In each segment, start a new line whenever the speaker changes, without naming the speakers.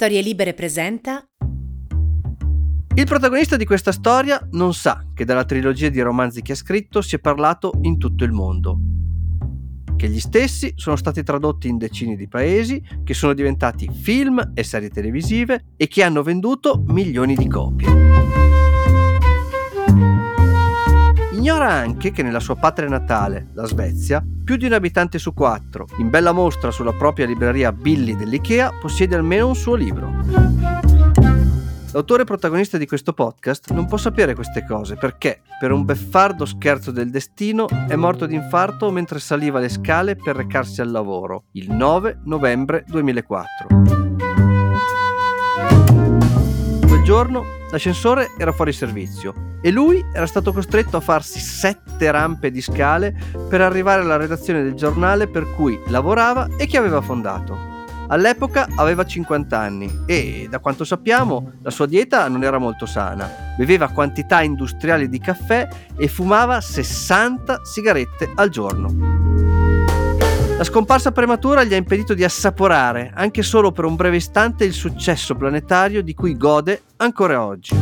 Storie Libere presenta.
Il protagonista di questa storia non sa che dalla trilogia di romanzi che ha scritto si è parlato in tutto il mondo. Che gli stessi sono stati tradotti in decine di paesi, che sono diventati film e serie televisive e che hanno venduto milioni di copie. Ignora anche che nella sua patria natale, la Svezia, più di un abitante su quattro, in bella mostra sulla propria libreria Billy dell'IKEA, possiede almeno un suo libro. L'autore protagonista di questo podcast non può sapere queste cose perché, per un beffardo scherzo del destino, è morto di infarto mentre saliva le scale per recarsi al lavoro, il 9 novembre 2004 giorno l'ascensore era fuori servizio e lui era stato costretto a farsi sette rampe di scale per arrivare alla redazione del giornale per cui lavorava e che aveva fondato. All'epoca aveva 50 anni e, da quanto sappiamo, la sua dieta non era molto sana. Beveva quantità industriali di caffè e fumava 60 sigarette al giorno. La scomparsa prematura gli ha impedito di assaporare, anche solo per un breve istante, il successo planetario di cui gode ancora oggi.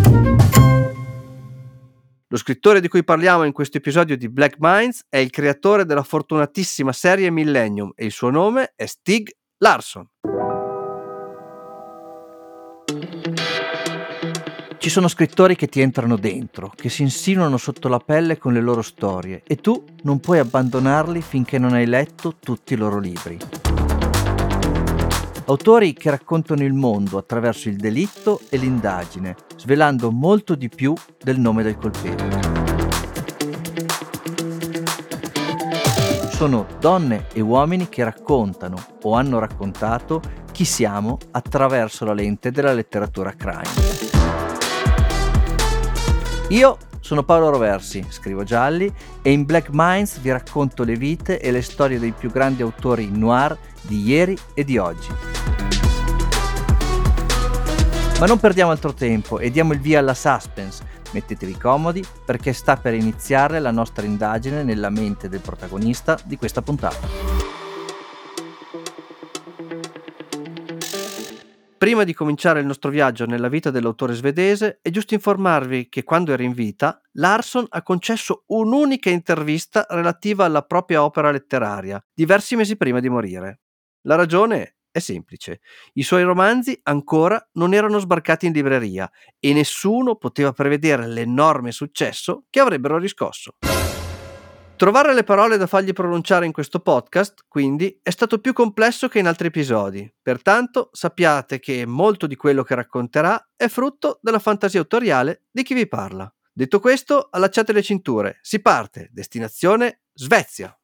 Lo scrittore di cui parliamo in questo episodio di Black Minds è il creatore della fortunatissima serie Millennium e il suo nome è Stig Larsson. Ci sono scrittori che ti entrano dentro, che si insinuano sotto la pelle con le loro storie e tu non puoi abbandonarli finché non hai letto tutti i loro libri. Autori che raccontano il mondo attraverso il delitto e l'indagine, svelando molto di più del nome del colpevole. Sono donne e uomini che raccontano o hanno raccontato chi siamo attraverso la lente della letteratura crime. Io sono Paolo Roversi, scrivo gialli e in Black Minds vi racconto le vite e le storie dei più grandi autori noir di ieri e di oggi. Ma non perdiamo altro tempo e diamo il via alla suspense. Mettetevi comodi perché sta per iniziare la nostra indagine nella mente del protagonista di questa puntata. Prima di cominciare il nostro viaggio nella vita dell'autore svedese, è giusto informarvi che quando era in vita, Larson ha concesso un'unica intervista relativa alla propria opera letteraria, diversi mesi prima di morire. La ragione è semplice. I suoi romanzi ancora non erano sbarcati in libreria e nessuno poteva prevedere l'enorme successo che avrebbero riscosso. Trovare le parole da fargli pronunciare in questo podcast, quindi, è stato più complesso che in altri episodi. Pertanto, sappiate che molto di quello che racconterà è frutto della fantasia autoriale di chi vi parla. Detto questo, allacciate le cinture. Si parte. Destinazione Svezia.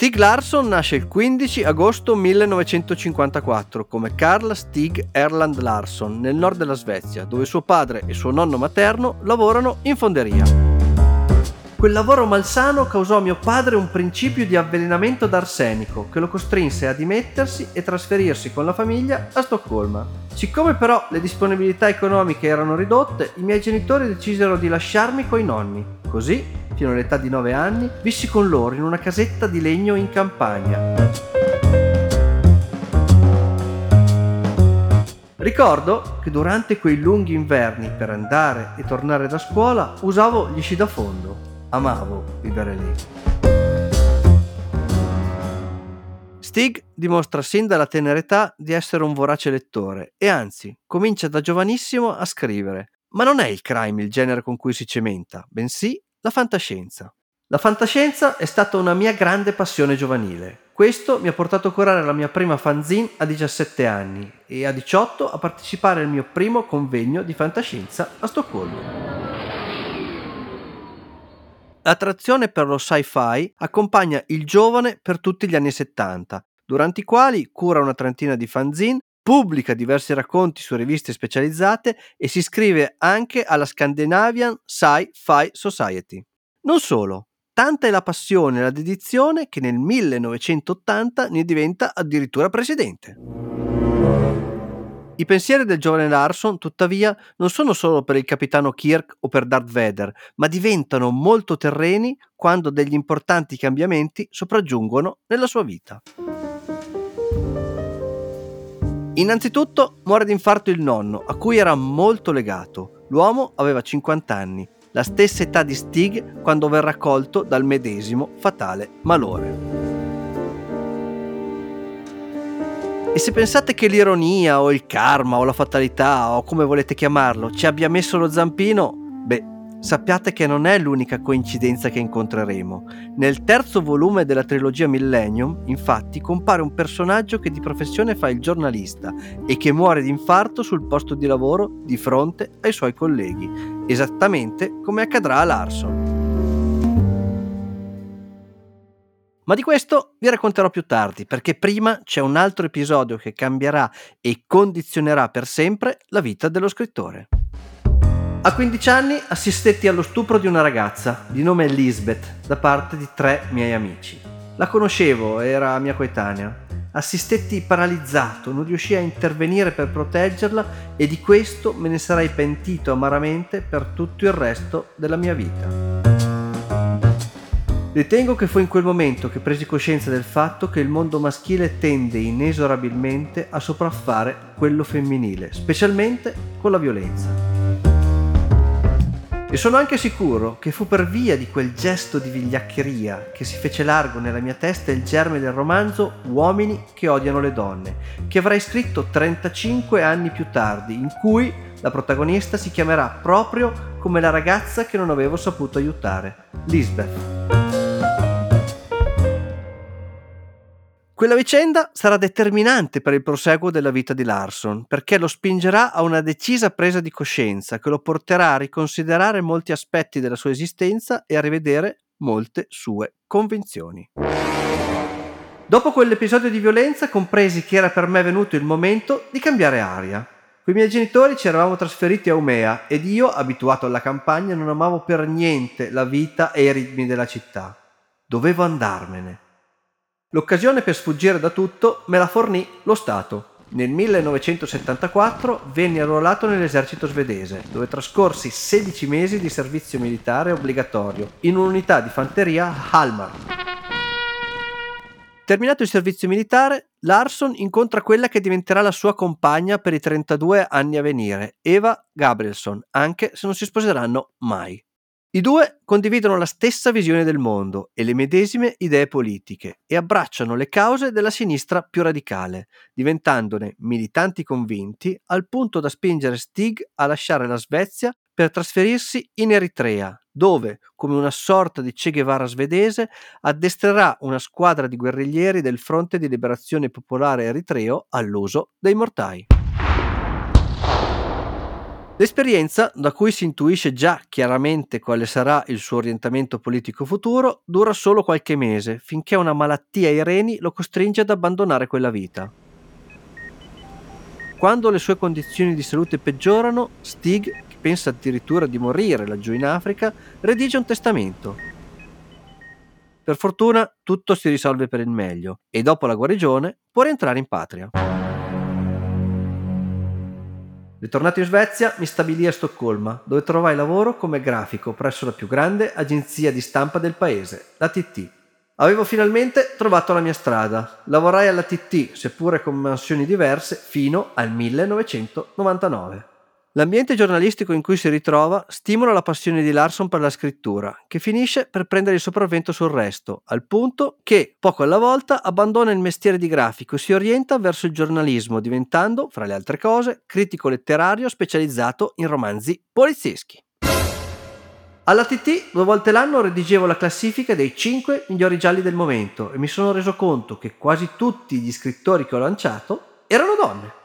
Stig Larsson nasce il 15 agosto 1954 come Carl Stig Erland Larsson nel nord della Svezia, dove suo padre e suo nonno materno lavorano in fonderia. Quel lavoro malsano causò a mio padre un principio di avvelenamento d'arsenico che lo costrinse a dimettersi e trasferirsi con la famiglia a Stoccolma. Siccome però le disponibilità economiche erano ridotte, i miei genitori decisero di lasciarmi coi nonni. Così fino all'età di 9 anni, vissi con loro in una casetta di legno in campagna. Ricordo che durante quei lunghi inverni per andare e tornare da scuola usavo gli sci da fondo. Amavo vivere lì. Stig dimostra sin dalla tenera età di essere un vorace lettore e anzi comincia da giovanissimo a scrivere. Ma non è il crime il genere con cui si cementa, bensì la fantascienza. La fantascienza è stata una mia grande passione giovanile. Questo mi ha portato a curare la mia prima fanzine a 17 anni e a 18 a partecipare al mio primo convegno di fantascienza a Stoccolma. L'attrazione per lo sci-fi accompagna il giovane per tutti gli anni 70, durante i quali cura una trentina di fanzine, pubblica diversi racconti su riviste specializzate e si iscrive anche alla Scandinavian Sci-Fi Society. Non solo, tanta è la passione e la dedizione che nel 1980 ne diventa addirittura presidente. I pensieri del giovane Larson, tuttavia, non sono solo per il capitano Kirk o per Darth Vader, ma diventano molto terreni quando degli importanti cambiamenti sopraggiungono nella sua vita. Innanzitutto muore d'infarto il nonno, a cui era molto legato. L'uomo aveva 50 anni, la stessa età di Stig quando verrà colto dal medesimo fatale malore. E se pensate che l'ironia o il karma o la fatalità o come volete chiamarlo ci abbia messo lo zampino, beh, sappiate che non è l'unica coincidenza che incontreremo. Nel terzo volume della trilogia Millennium, infatti, compare un personaggio che di professione fa il giornalista e che muore di infarto sul posto di lavoro di fronte ai suoi colleghi, esattamente come accadrà a Larson. Ma di questo vi racconterò più tardi, perché prima c'è un altro episodio che cambierà e condizionerà per sempre la vita dello scrittore. A 15 anni assistetti allo stupro di una ragazza di nome Lisbeth da parte di tre miei amici. La conoscevo, era mia coetanea. Assistetti paralizzato, non riuscii a intervenire per proteggerla e di questo me ne sarei pentito amaramente per tutto il resto della mia vita. Ritengo che fu in quel momento che presi coscienza del fatto che il mondo maschile tende inesorabilmente a sopraffare quello femminile, specialmente con la violenza. E sono anche sicuro che fu per via di quel gesto di vigliaccheria che si fece largo nella mia testa il germe del romanzo Uomini che odiano le donne, che avrei scritto 35 anni più tardi, in cui la protagonista si chiamerà proprio come la ragazza che non avevo saputo aiutare, Lisbeth. Quella vicenda sarà determinante per il proseguo della vita di Larson, perché lo spingerà a una decisa presa di coscienza che lo porterà a riconsiderare molti aspetti della sua esistenza e a rivedere molte sue convinzioni. Dopo quell'episodio di violenza compresi che era per me venuto il momento di cambiare aria. Con i miei genitori ci eravamo trasferiti a Umea ed io, abituato alla campagna, non amavo per niente la vita e i ritmi della città. Dovevo andarmene L'occasione per sfuggire da tutto me la fornì lo Stato. Nel 1974 venni arruolato nell'esercito svedese, dove trascorsi 16 mesi di servizio militare obbligatorio in un'unità di fanteria Halmar. Terminato il servizio militare, Larson incontra quella che diventerà la sua compagna per i 32 anni a venire, Eva Gabrielson, anche se non si sposeranno mai. I due condividono la stessa visione del mondo e le medesime idee politiche e abbracciano le cause della sinistra più radicale, diventandone militanti convinti al punto da spingere Stig a lasciare la Svezia per trasferirsi in Eritrea, dove, come una sorta di Che Guevara svedese, addestrerà una squadra di guerriglieri del Fronte di Liberazione Popolare Eritreo all'uso dei mortai. L'esperienza, da cui si intuisce già chiaramente quale sarà il suo orientamento politico futuro, dura solo qualche mese, finché una malattia ai reni lo costringe ad abbandonare quella vita. Quando le sue condizioni di salute peggiorano, Stig, che pensa addirittura di morire laggiù in Africa, redige un testamento. Per fortuna tutto si risolve per il meglio e dopo la guarigione può rientrare in patria. Ritornato in Svezia, mi stabilì a Stoccolma, dove trovai lavoro come grafico presso la più grande agenzia di stampa del paese, la TT. Avevo finalmente trovato la mia strada. Lavorai alla TT, seppure con mansioni diverse, fino al 1999. L'ambiente giornalistico in cui si ritrova stimola la passione di Larson per la scrittura, che finisce per prendere il sopravvento sul resto, al punto che, poco alla volta, abbandona il mestiere di grafico e si orienta verso il giornalismo, diventando, fra le altre cose, critico letterario specializzato in romanzi polizieschi. Alla TT due volte l'anno redigevo la classifica dei 5 migliori gialli del momento e mi sono reso conto che quasi tutti gli scrittori che ho lanciato erano donne.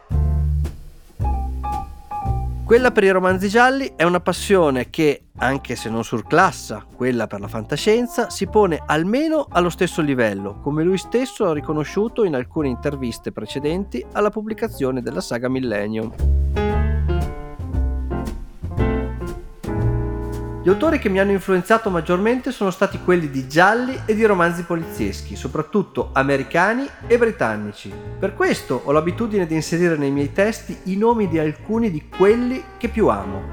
Quella per i romanzi gialli è una passione che, anche se non surclassa quella per la fantascienza, si pone almeno allo stesso livello, come lui stesso ha riconosciuto in alcune interviste precedenti alla pubblicazione della saga Millennium. Gli autori che mi hanno influenzato maggiormente sono stati quelli di gialli e di romanzi polizieschi, soprattutto americani e britannici. Per questo ho l'abitudine di inserire nei miei testi i nomi di alcuni di quelli che più amo.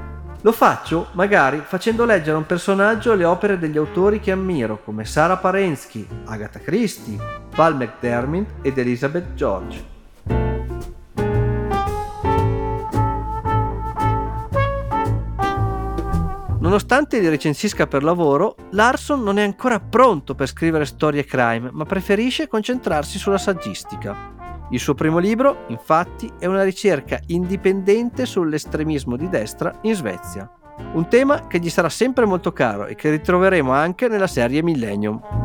Lo faccio magari facendo leggere a un personaggio le opere degli autori che ammiro, come Sara Parensky, Agatha Christie, Val McDermott ed Elizabeth George. Nonostante li recensisca per lavoro, Larson non è ancora pronto per scrivere storie crime, ma preferisce concentrarsi sulla saggistica. Il suo primo libro, infatti, è una ricerca indipendente sull'estremismo di destra in Svezia. Un tema che gli sarà sempre molto caro e che ritroveremo anche nella serie Millennium.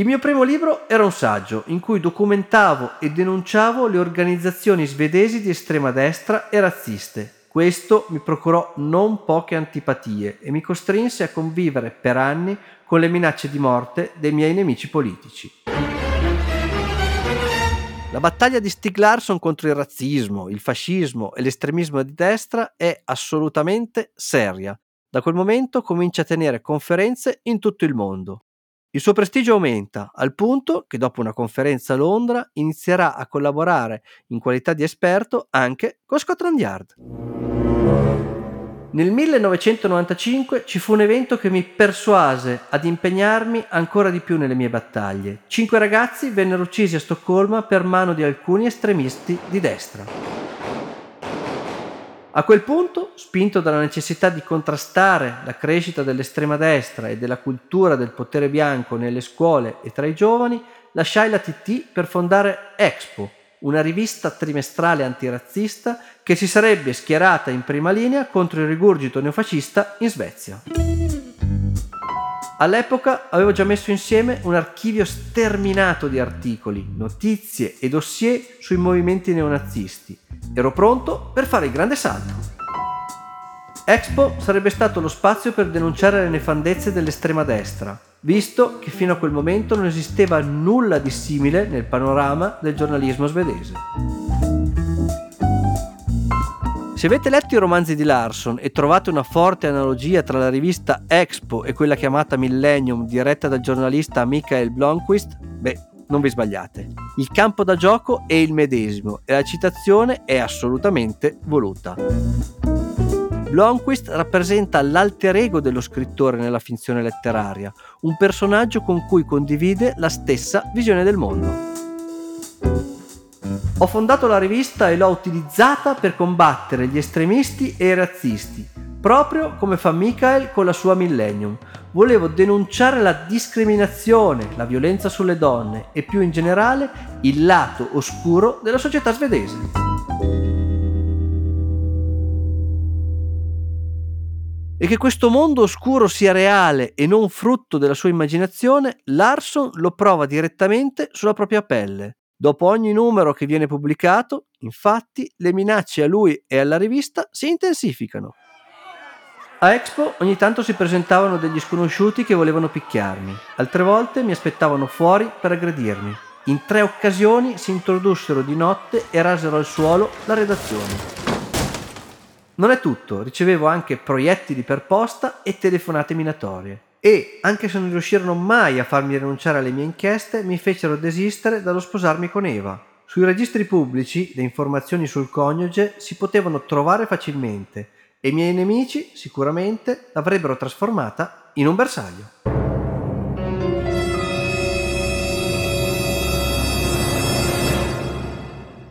Il mio primo libro era un saggio in cui documentavo e denunciavo le organizzazioni svedesi di estrema destra e razziste. Questo mi procurò non poche antipatie e mi costrinse a convivere per anni con le minacce di morte dei miei nemici politici. La battaglia di Stig Larsson contro il razzismo, il fascismo e l'estremismo di destra è assolutamente seria. Da quel momento comincia a tenere conferenze in tutto il mondo. Il suo prestigio aumenta al punto che dopo una conferenza a Londra inizierà a collaborare in qualità di esperto anche con Scotland Yard. Nel 1995 ci fu un evento che mi persuase ad impegnarmi ancora di più nelle mie battaglie. Cinque ragazzi vennero uccisi a Stoccolma per mano di alcuni estremisti di destra. A quel punto, spinto dalla necessità di contrastare la crescita dell'estrema destra e della cultura del potere bianco nelle scuole e tra i giovani, lasciai la TT per fondare Expo, una rivista trimestrale antirazzista che si sarebbe schierata in prima linea contro il rigurgito neofascista in Svezia. All'epoca avevo già messo insieme un archivio sterminato di articoli, notizie e dossier sui movimenti neonazisti. Ero pronto per fare il grande salto. Expo sarebbe stato lo spazio per denunciare le nefandezze dell'estrema destra, visto che fino a quel momento non esisteva nulla di simile nel panorama del giornalismo svedese. Se avete letto i romanzi di Larson e trovate una forte analogia tra la rivista Expo e quella chiamata Millennium diretta dal giornalista Michael Blomqvist, beh, non vi sbagliate. Il campo da gioco è il medesimo e la citazione è assolutamente voluta. Blomqvist rappresenta l'alter ego dello scrittore nella finzione letteraria, un personaggio con cui condivide la stessa visione del mondo. Ho fondato la rivista e l'ho utilizzata per combattere gli estremisti e i razzisti, proprio come fa Michael con la sua Millennium. Volevo denunciare la discriminazione, la violenza sulle donne e più in generale il lato oscuro della società svedese. E che questo mondo oscuro sia reale e non frutto della sua immaginazione, Larson lo prova direttamente sulla propria pelle. Dopo ogni numero che viene pubblicato, infatti, le minacce a lui e alla rivista si intensificano. A Expo ogni tanto si presentavano degli sconosciuti che volevano picchiarmi, altre volte mi aspettavano fuori per aggredirmi. In tre occasioni si introdussero di notte e rasero al suolo la redazione. Non è tutto, ricevevo anche proiettili per posta e telefonate minatorie. E, anche se non riuscirono mai a farmi rinunciare alle mie inchieste, mi fecero desistere dallo sposarmi con Eva. Sui registri pubblici le informazioni sul coniuge si potevano trovare facilmente e i miei nemici sicuramente l'avrebbero trasformata in un bersaglio.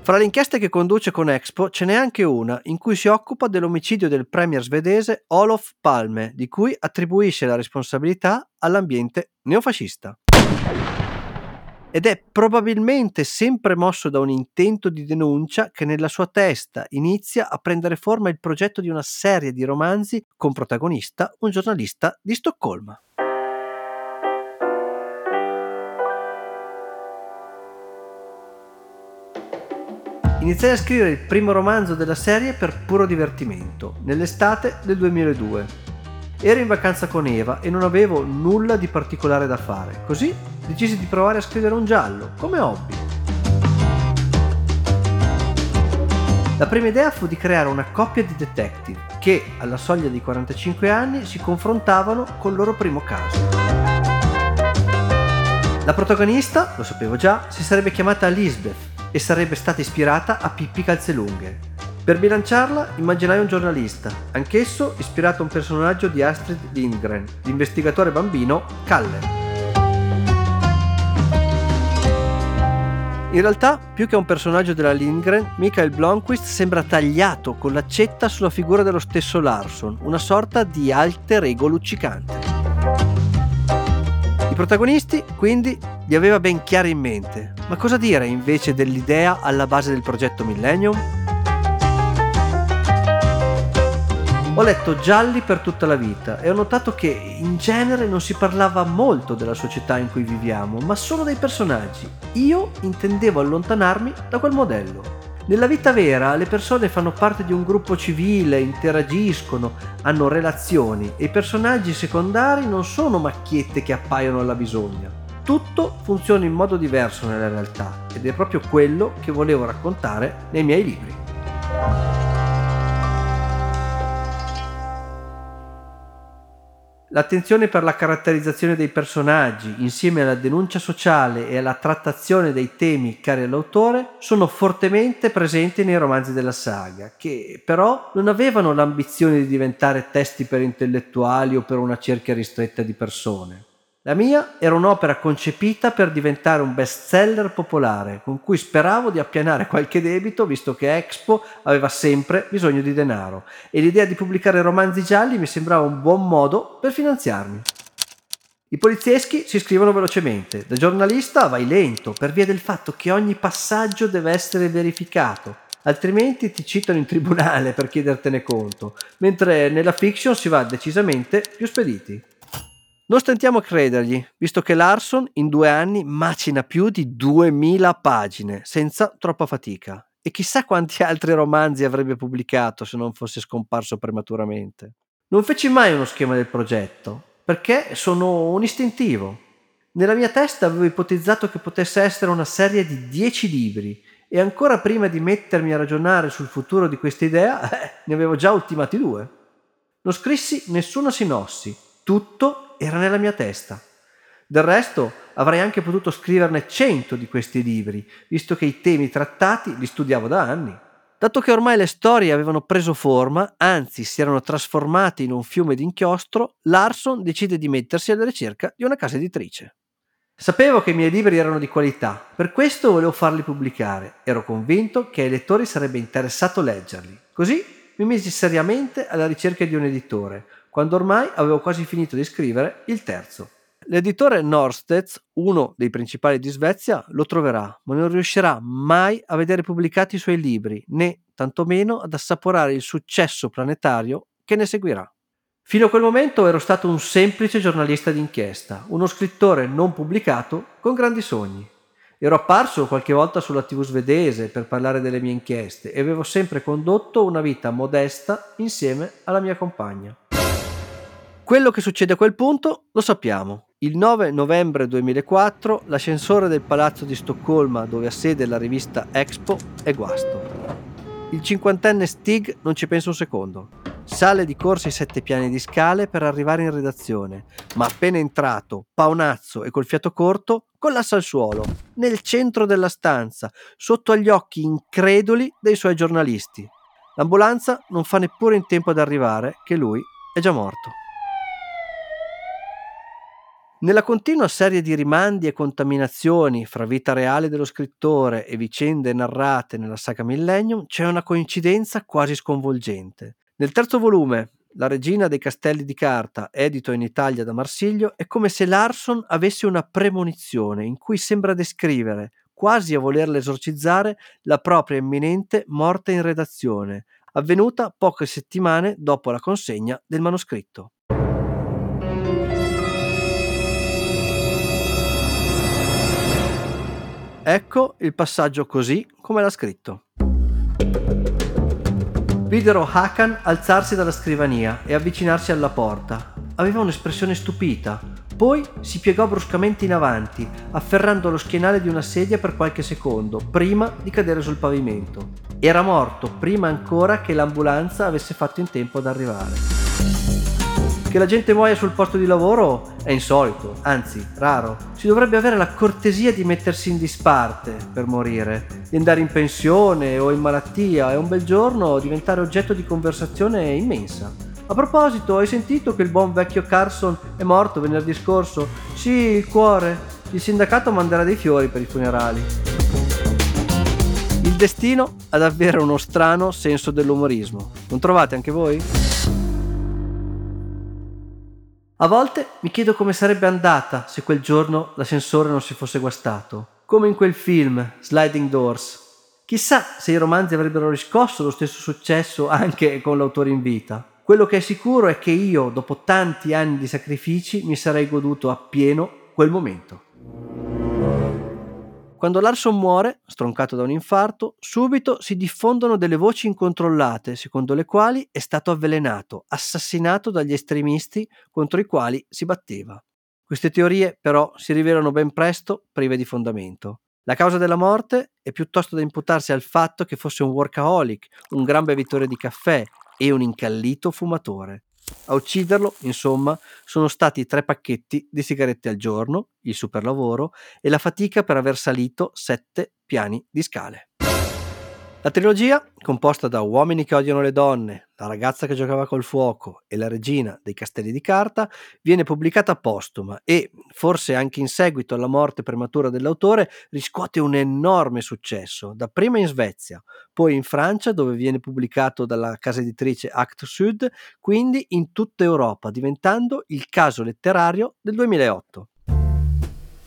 Fra le inchieste che conduce con Expo ce n'è anche una in cui si occupa dell'omicidio del premier svedese Olof Palme, di cui attribuisce la responsabilità all'ambiente neofascista. Ed è probabilmente sempre mosso da un intento di denuncia che nella sua testa inizia a prendere forma il progetto di una serie di romanzi con protagonista un giornalista di Stoccolma. Iniziai a scrivere il primo romanzo della serie per puro divertimento, nell'estate del 2002. Ero in vacanza con Eva e non avevo nulla di particolare da fare, così decisi di provare a scrivere un giallo, come hobby. La prima idea fu di creare una coppia di detective che, alla soglia di 45 anni, si confrontavano col loro primo caso. La protagonista, lo sapevo già, si sarebbe chiamata Lisbeth e sarebbe stata ispirata a Pippi Calzelunghe. Per bilanciarla immaginai un giornalista, anch'esso ispirato a un personaggio di Astrid Lindgren, l'investigatore bambino Kalle. In realtà, più che un personaggio della Lindgren, Michael Blomqvist sembra tagliato con l'accetta sulla figura dello stesso Larson, una sorta di alter ego luccicante. Protagonisti, quindi, li aveva ben chiari in mente, ma cosa dire invece dell'idea alla base del progetto Millennium? Ho letto gialli per tutta la vita e ho notato che in genere non si parlava molto della società in cui viviamo, ma solo dei personaggi. Io intendevo allontanarmi da quel modello. Nella vita vera le persone fanno parte di un gruppo civile, interagiscono, hanno relazioni e i personaggi secondari non sono macchiette che appaiono alla bisogna. Tutto funziona in modo diverso nella realtà ed è proprio quello che volevo raccontare nei miei libri. L'attenzione per la caratterizzazione dei personaggi, insieme alla denuncia sociale e alla trattazione dei temi cari all'autore, sono fortemente presenti nei romanzi della saga, che però non avevano l'ambizione di diventare testi per intellettuali o per una cerchia ristretta di persone. La mia era un'opera concepita per diventare un bestseller popolare, con cui speravo di appianare qualche debito, visto che Expo aveva sempre bisogno di denaro, e l'idea di pubblicare romanzi gialli mi sembrava un buon modo per finanziarmi. I polizieschi si scrivono velocemente, da giornalista vai lento, per via del fatto che ogni passaggio deve essere verificato, altrimenti ti citano in tribunale per chiedertene conto, mentre nella fiction si va decisamente più spediti. Non stentiamo a credergli, visto che Larson in due anni macina più di 2000 pagine, senza troppa fatica. E chissà quanti altri romanzi avrebbe pubblicato se non fosse scomparso prematuramente. Non feci mai uno schema del progetto, perché sono un istintivo. Nella mia testa avevo ipotizzato che potesse essere una serie di 10 libri e ancora prima di mettermi a ragionare sul futuro di questa idea, eh, ne avevo già ultimati due. Non scrissi nessuna sinossi, tutto era nella mia testa. Del resto avrei anche potuto scriverne cento di questi libri, visto che i temi trattati li studiavo da anni. Dato che ormai le storie avevano preso forma, anzi si erano trasformate in un fiume d'inchiostro, Larson decide di mettersi alla ricerca di una casa editrice. Sapevo che i miei libri erano di qualità, per questo volevo farli pubblicare. Ero convinto che ai lettori sarebbe interessato leggerli. Così mi misi seriamente alla ricerca di un editore, quando ormai avevo quasi finito di scrivere il terzo. L'editore Norstedts, uno dei principali di Svezia, lo troverà, ma non riuscirà mai a vedere pubblicati i suoi libri, né tantomeno ad assaporare il successo planetario che ne seguirà. Fino a quel momento ero stato un semplice giornalista d'inchiesta, uno scrittore non pubblicato con grandi sogni. Ero apparso qualche volta sulla TV svedese per parlare delle mie inchieste e avevo sempre condotto una vita modesta insieme alla mia compagna. Quello che succede a quel punto lo sappiamo. Il 9 novembre 2004 l'ascensore del palazzo di Stoccolma dove ha sede la rivista Expo è guasto. Il cinquantenne Stig non ci pensa un secondo. Sale di corsa i sette piani di scale per arrivare in redazione, ma appena entrato, paonazzo e col fiato corto, collassa al suolo, nel centro della stanza, sotto agli occhi increduli dei suoi giornalisti. L'ambulanza non fa neppure in tempo ad arrivare che lui è già morto. Nella continua serie di rimandi e contaminazioni fra vita reale dello scrittore e vicende narrate nella saga Millennium c'è una coincidenza quasi sconvolgente. Nel terzo volume, La regina dei castelli di carta, edito in Italia da Marsiglio, è come se Larson avesse una premonizione in cui sembra descrivere, quasi a volerla esorcizzare, la propria imminente morte in redazione, avvenuta poche settimane dopo la consegna del manoscritto. Ecco il passaggio così come l'ha scritto. Videro Hakan alzarsi dalla scrivania e avvicinarsi alla porta. Aveva un'espressione stupita. Poi si piegò bruscamente in avanti, afferrando lo schienale di una sedia per qualche secondo, prima di cadere sul pavimento. Era morto prima ancora che l'ambulanza avesse fatto in tempo ad arrivare. Che la gente muoia sul posto di lavoro è insolito, anzi raro. Si dovrebbe avere la cortesia di mettersi in disparte per morire, di andare in pensione o in malattia e un bel giorno diventare oggetto di conversazione immensa. A proposito, hai sentito che il buon vecchio Carson è morto venerdì scorso? Sì, il cuore. Il sindacato manderà dei fiori per i funerali. Il destino ha davvero uno strano senso dell'umorismo. Non trovate anche voi? A volte mi chiedo come sarebbe andata se quel giorno l'ascensore non si fosse guastato, come in quel film Sliding Doors. Chissà se i romanzi avrebbero riscosso lo stesso successo anche con l'autore in vita. Quello che è sicuro è che io, dopo tanti anni di sacrifici, mi sarei goduto appieno quel momento. Quando Larson muore, stroncato da un infarto, subito si diffondono delle voci incontrollate, secondo le quali è stato avvelenato, assassinato dagli estremisti contro i quali si batteva. Queste teorie però si rivelano ben presto prive di fondamento. La causa della morte è piuttosto da imputarsi al fatto che fosse un workaholic, un gran bevitore di caffè e un incallito fumatore. A ucciderlo, insomma, sono stati tre pacchetti di sigarette al giorno, il superlavoro e la fatica per aver salito sette piani di scale. La trilogia, composta da Uomini che odiano le donne, La ragazza che giocava col fuoco e La regina dei castelli di carta, viene pubblicata postuma e, forse anche in seguito alla morte prematura dell'autore, riscuote un enorme successo, dapprima in Svezia, poi in Francia dove viene pubblicato dalla casa editrice Act Sud, quindi in tutta Europa, diventando il caso letterario del 2008.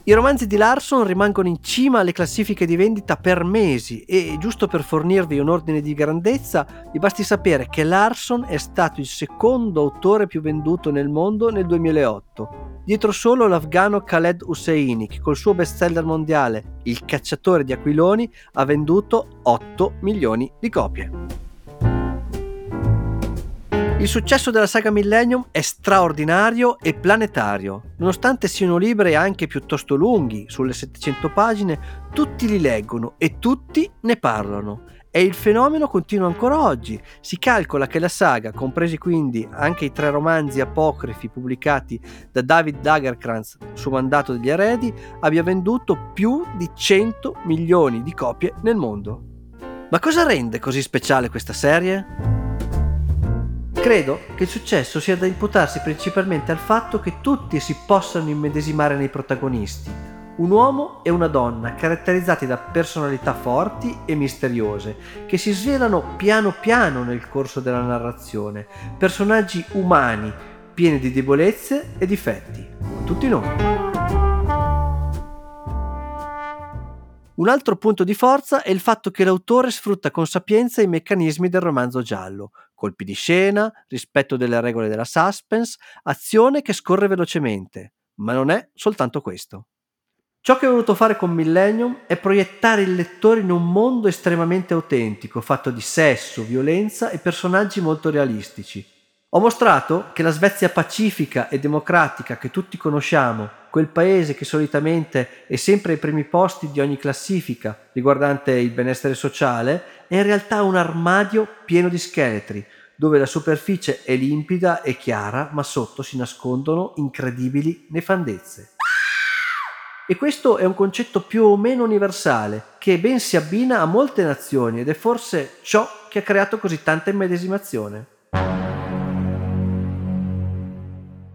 I romanzi di Larson rimangono in cima alle classifiche di vendita per mesi e, giusto per fornirvi un ordine di grandezza, vi basti sapere che Larson è stato il secondo autore più venduto nel mondo nel 2008, dietro solo l'afgano Khaled Husseini che col suo bestseller mondiale Il cacciatore di aquiloni ha venduto 8 milioni di copie. Il successo della saga Millennium è straordinario e planetario. Nonostante siano libri anche piuttosto lunghi, sulle 700 pagine, tutti li leggono e tutti ne parlano. E il fenomeno continua ancora oggi. Si calcola che la saga, compresi quindi anche i tre romanzi apocrifi pubblicati da David Dagerkrantz su mandato degli eredi, abbia venduto più di 100 milioni di copie nel mondo. Ma cosa rende così speciale questa serie? Credo che il successo sia da imputarsi principalmente al fatto che tutti si possano immedesimare nei protagonisti, un uomo e una donna caratterizzati da personalità forti e misteriose, che si svelano piano piano nel corso della narrazione, personaggi umani, pieni di debolezze e difetti, come tutti noi. Un altro punto di forza è il fatto che l'autore sfrutta con sapienza i meccanismi del romanzo giallo, colpi di scena, rispetto delle regole della suspense, azione che scorre velocemente, ma non è soltanto questo. Ciò che ho voluto fare con Millennium è proiettare il lettore in un mondo estremamente autentico, fatto di sesso, violenza e personaggi molto realistici, ho mostrato che la Svezia pacifica e democratica che tutti conosciamo, quel paese che solitamente è sempre ai primi posti di ogni classifica riguardante il benessere sociale, è in realtà un armadio pieno di scheletri, dove la superficie è limpida e chiara, ma sotto si nascondono incredibili nefandezze. E questo è un concetto più o meno universale, che ben si abbina a molte nazioni ed è forse ciò che ha creato così tanta immedesimazione.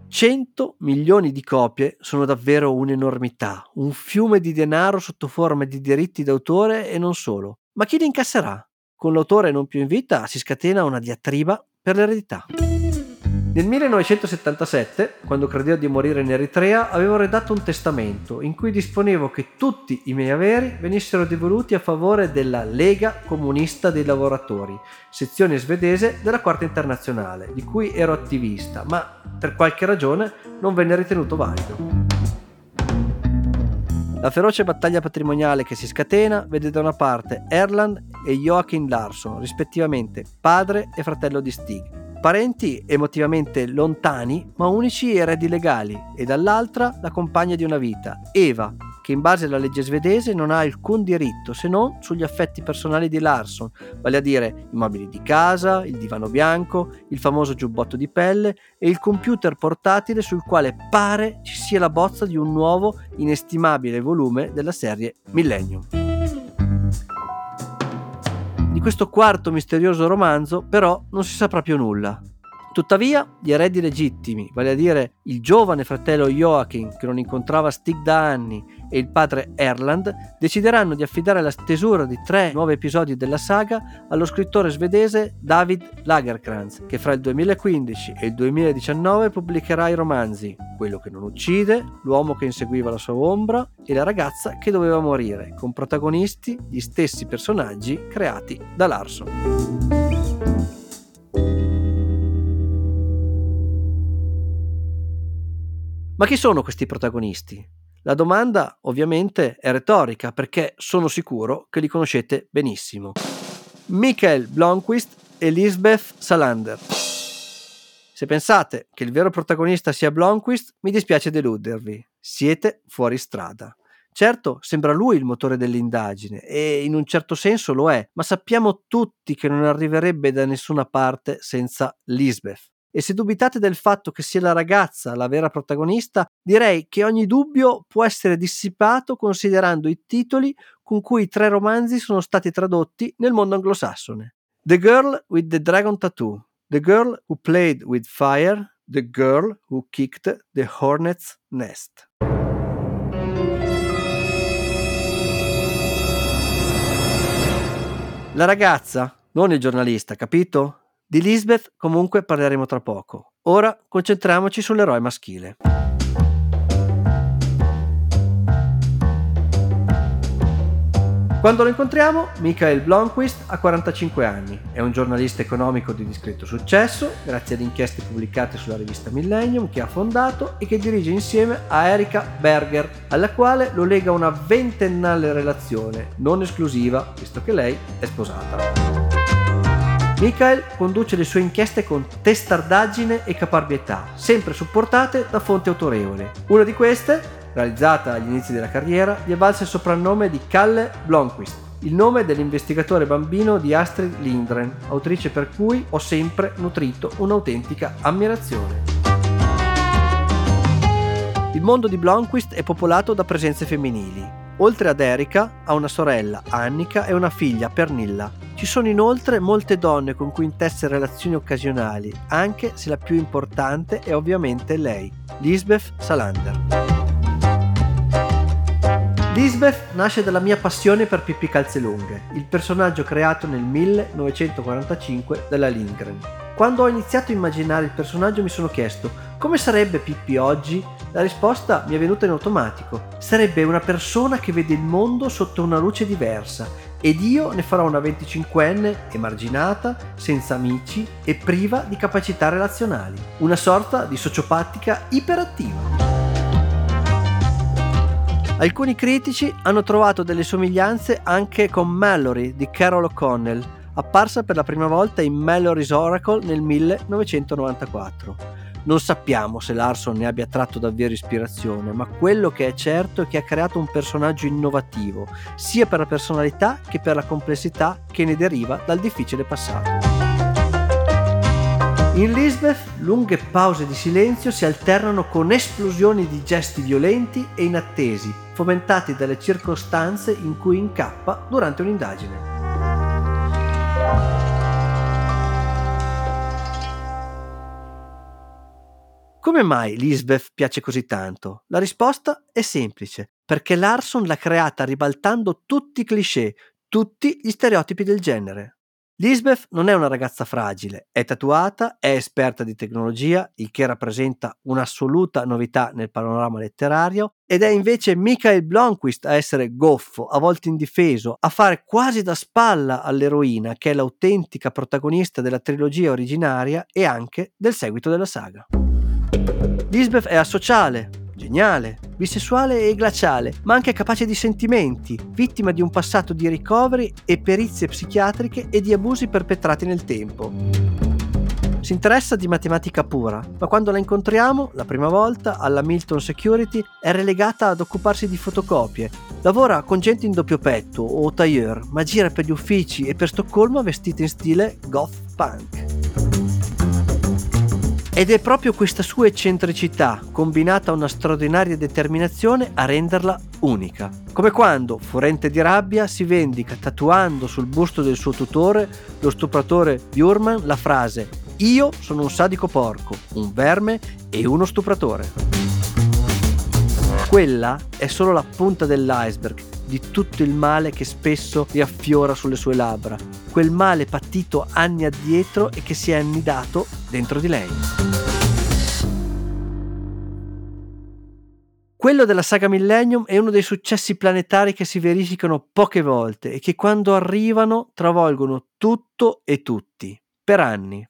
100 milioni di copie sono davvero un'enormità, un fiume di denaro sotto forma di diritti d'autore e non solo. Ma chi li incasserà? Con l'autore non più in vita si scatena una diatriba per l'eredità. Nel 1977, quando credevo di morire in Eritrea, avevo redatto un testamento in cui disponevo che tutti i miei averi venissero devoluti a favore della Lega Comunista dei Lavoratori, sezione svedese della Quarta Internazionale, di cui ero attivista, ma per qualche ragione non venne ritenuto valido. La feroce battaglia patrimoniale che si scatena vede da una parte Erland e Joachim Larsson, rispettivamente padre e fratello di Stig, parenti emotivamente lontani ma unici eredi legali, e dall'altra la compagna di una vita, Eva, che in base alla legge svedese non ha alcun diritto se non sugli affetti personali di Larson, vale a dire i mobili di casa, il divano bianco, il famoso giubbotto di pelle e il computer portatile sul quale pare ci sia la bozza di un nuovo inestimabile volume della serie Millennium. Di questo quarto misterioso romanzo però non si saprà più nulla. Tuttavia, gli eredi legittimi, vale a dire il giovane fratello Joachim che non incontrava Stig da anni e il padre Erland, decideranno di affidare la stesura di tre nuovi episodi della saga allo scrittore svedese David Lagerkrantz, che fra il 2015 e il 2019 pubblicherà i romanzi Quello che non uccide, L'uomo che inseguiva la sua ombra e La ragazza che doveva morire, con protagonisti gli stessi personaggi creati da Larson. Ma chi sono questi protagonisti? La domanda ovviamente è retorica perché sono sicuro che li conoscete benissimo. Michael Blomqvist e Lisbeth Salander. Se pensate che il vero protagonista sia Blomqvist, mi dispiace deludervi. Siete fuori strada. Certo, sembra lui il motore dell'indagine e in un certo senso lo è, ma sappiamo tutti che non arriverebbe da nessuna parte senza Lisbeth. E se dubitate del fatto che sia la ragazza la vera protagonista, direi che ogni dubbio può essere dissipato considerando i titoli con cui i tre romanzi sono stati tradotti nel mondo anglosassone. The Girl with the Dragon Tattoo, The Girl Who Played with Fire, The Girl Who Kicked the Hornet's Nest. La ragazza, non il giornalista, capito? Di Lisbeth comunque parleremo tra poco. Ora concentriamoci sull'eroe maschile. Quando lo incontriamo, Michael Blomqvist ha 45 anni, è un giornalista economico di discreto successo, grazie ad inchieste pubblicate sulla rivista Millennium che ha fondato e che dirige insieme a Erika Berger, alla quale lo lega una ventennale relazione, non esclusiva, visto che lei è sposata. Michael conduce le sue inchieste con testardaggine e caparbietà, sempre supportate da fonti autorevoli. Una di queste, realizzata agli inizi della carriera, gli è valsa il soprannome di Kalle Blomqvist, il nome dell'investigatore bambino di Astrid Lindgren, autrice per cui ho sempre nutrito un'autentica ammirazione. Il mondo di Blomqvist è popolato da presenze femminili. Oltre ad Erika, ha una sorella, Annika, e una figlia, Pernilla, ci sono inoltre molte donne con cui intesse relazioni occasionali, anche se la più importante è ovviamente lei, Lisbeth Salander. Lisbeth nasce dalla mia passione per Pippi Calzelunghe, il personaggio creato nel 1945 dalla Lindgren. Quando ho iniziato a immaginare il personaggio mi sono chiesto come sarebbe Pippi oggi? La risposta mi è venuta in automatico. Sarebbe una persona che vede il mondo sotto una luce diversa ed io ne farò una 25enne emarginata, senza amici e priva di capacità relazionali, una sorta di sociopatica iperattiva. Alcuni critici hanno trovato delle somiglianze anche con Mallory di Carol O'Connell, apparsa per la prima volta in Mallory's Oracle nel 1994. Non sappiamo se Larson ne abbia tratto davvero ispirazione, ma quello che è certo è che ha creato un personaggio innovativo, sia per la personalità che per la complessità che ne deriva dal difficile passato. In Lisbeth lunghe pause di silenzio si alternano con esplosioni di gesti violenti e inattesi, fomentati dalle circostanze in cui incappa durante un'indagine. Come mai Lisbeth piace così tanto? La risposta è semplice, perché Larson l'ha creata ribaltando tutti i cliché, tutti gli stereotipi del genere. Lisbeth non è una ragazza fragile, è tatuata, è esperta di tecnologia, il che rappresenta un'assoluta novità nel panorama letterario, ed è invece Michael Blomqvist a essere goffo, a volte indifeso, a fare quasi da spalla all'eroina, che è l'autentica protagonista della trilogia originaria e anche del seguito della saga. Lisbeth è asociale, geniale, bisessuale e glaciale, ma anche capace di sentimenti, vittima di un passato di ricoveri e perizie psichiatriche e di abusi perpetrati nel tempo. Si interessa di matematica pura, ma quando la incontriamo, la prima volta, alla Milton Security, è relegata ad occuparsi di fotocopie. Lavora con gente in doppio petto o tailleur, ma gira per gli uffici e per Stoccolma vestita in stile goth punk. Ed è proprio questa sua eccentricità, combinata a una straordinaria determinazione, a renderla unica. Come quando, furente di rabbia, si vendica tatuando sul busto del suo tutore, lo stupratore Bjurman, la frase Io sono un sadico porco, un verme e uno stupratore. Quella è solo la punta dell'iceberg di tutto il male che spesso riaffiora sulle sue labbra, quel male patito anni addietro e che si è annidato dentro di lei. Quello della saga Millennium è uno dei successi planetari che si verificano poche volte e che quando arrivano travolgono tutto e tutti, per anni.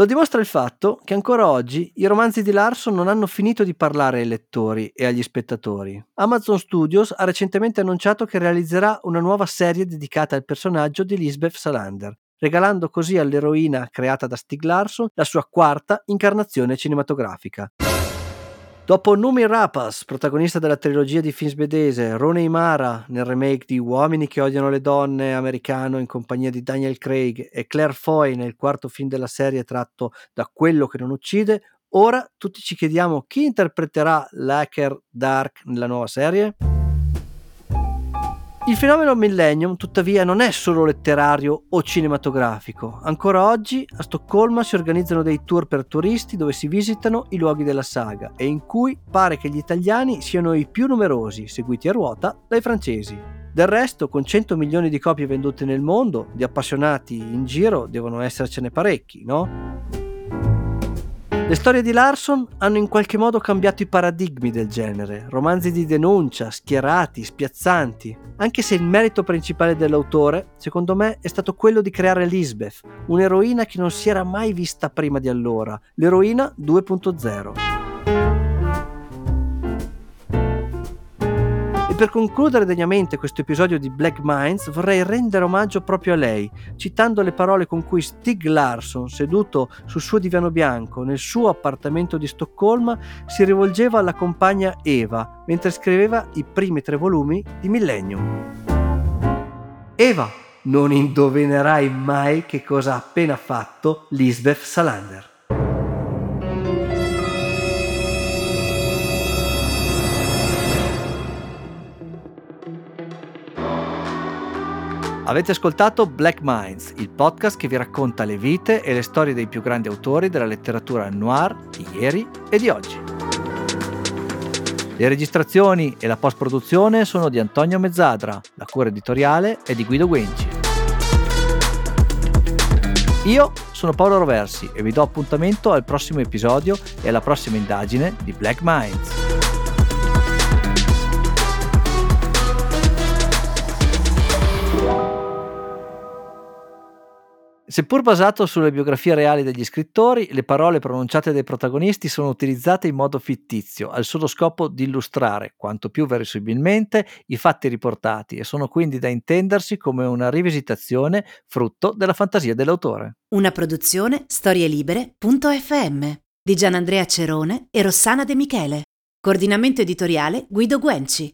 Lo dimostra il fatto che ancora oggi i romanzi di Larson non hanno finito di parlare ai lettori e agli spettatori. Amazon Studios ha recentemente annunciato che realizzerà una nuova serie dedicata al personaggio di Lisbeth Salander, regalando così all'eroina creata da Stig Larsson la sua quarta incarnazione cinematografica. Dopo Numi Rapace, protagonista della trilogia di film svedese, Rone Imara nel remake di Uomini che odiano le donne americano in compagnia di Daniel Craig e Claire Foy nel quarto film della serie tratto da Quello che non uccide, ora tutti ci chiediamo chi interpreterà l'hacker Dark nella nuova serie? Il fenomeno Millennium, tuttavia, non è solo letterario o cinematografico. Ancora oggi a Stoccolma si organizzano dei tour per turisti dove si visitano i luoghi della saga e in cui pare che gli italiani siano i più numerosi, seguiti a ruota dai francesi. Del resto, con 100 milioni di copie vendute nel mondo, di appassionati in giro devono essercene parecchi, no? Le storie di Larson hanno in qualche modo cambiato i paradigmi del genere, romanzi di denuncia, schierati, spiazzanti, anche se il merito principale dell'autore, secondo me, è stato quello di creare Lisbeth, un'eroina che non si era mai vista prima di allora, l'eroina 2.0. per concludere degnamente questo episodio di Black Minds vorrei rendere omaggio proprio a lei, citando le parole con cui Stig Larsson, seduto sul suo divano bianco nel suo appartamento di Stoccolma, si rivolgeva alla compagna Eva mentre scriveva i primi tre volumi di Millennium. Eva, non indovinerai mai che cosa ha appena fatto Lisbeth Salander. Avete ascoltato Black Minds, il podcast che vi racconta le vite e le storie dei più grandi autori della letteratura noir di ieri e di oggi. Le registrazioni e la post-produzione sono di Antonio Mezzadra, la cura editoriale è di Guido Guenci. Io sono Paolo Roversi e vi do appuntamento al prossimo episodio e alla prossima indagine di Black Minds. Seppur basato sulle biografie reali degli scrittori, le parole pronunciate dai protagonisti sono utilizzate in modo fittizio, al solo scopo di illustrare, quanto più verosimilmente, i fatti riportati e sono quindi da intendersi come una rivisitazione frutto della fantasia dell'autore.
Una produzione storielibere.fm di Gianandrea Cerone e Rossana De Michele. Coordinamento editoriale Guido Guenci.